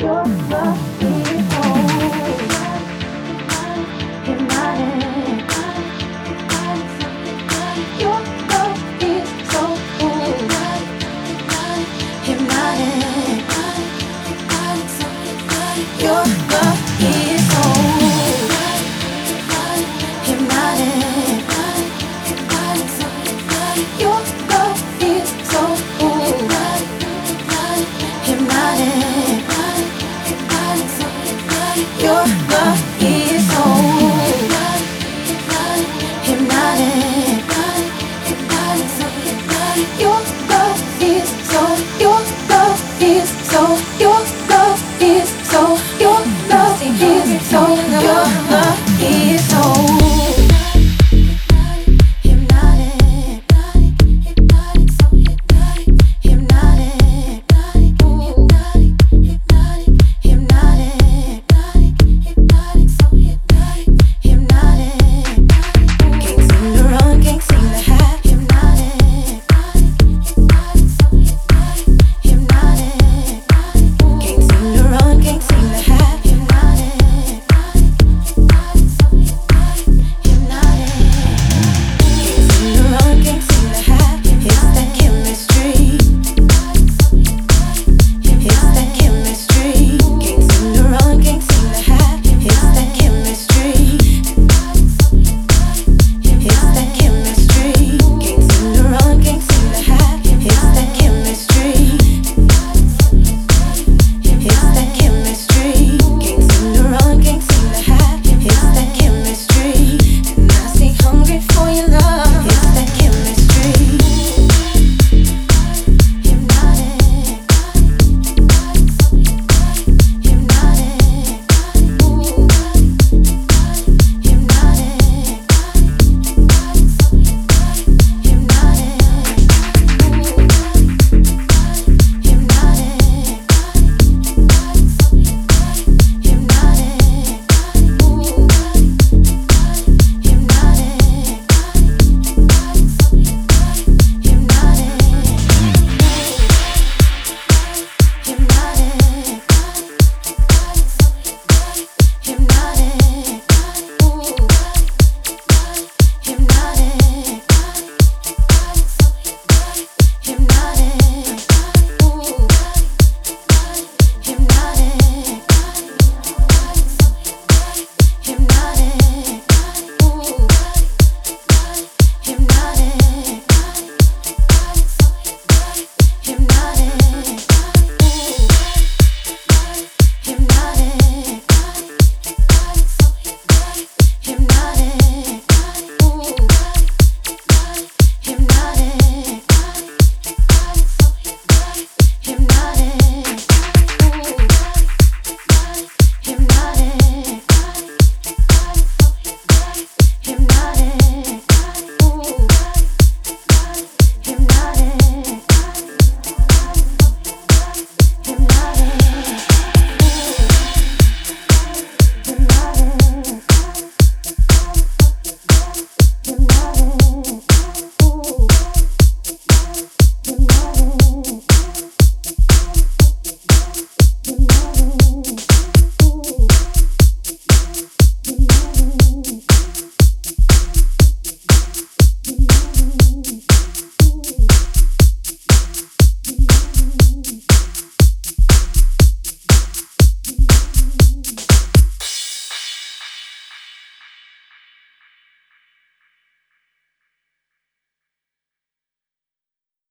your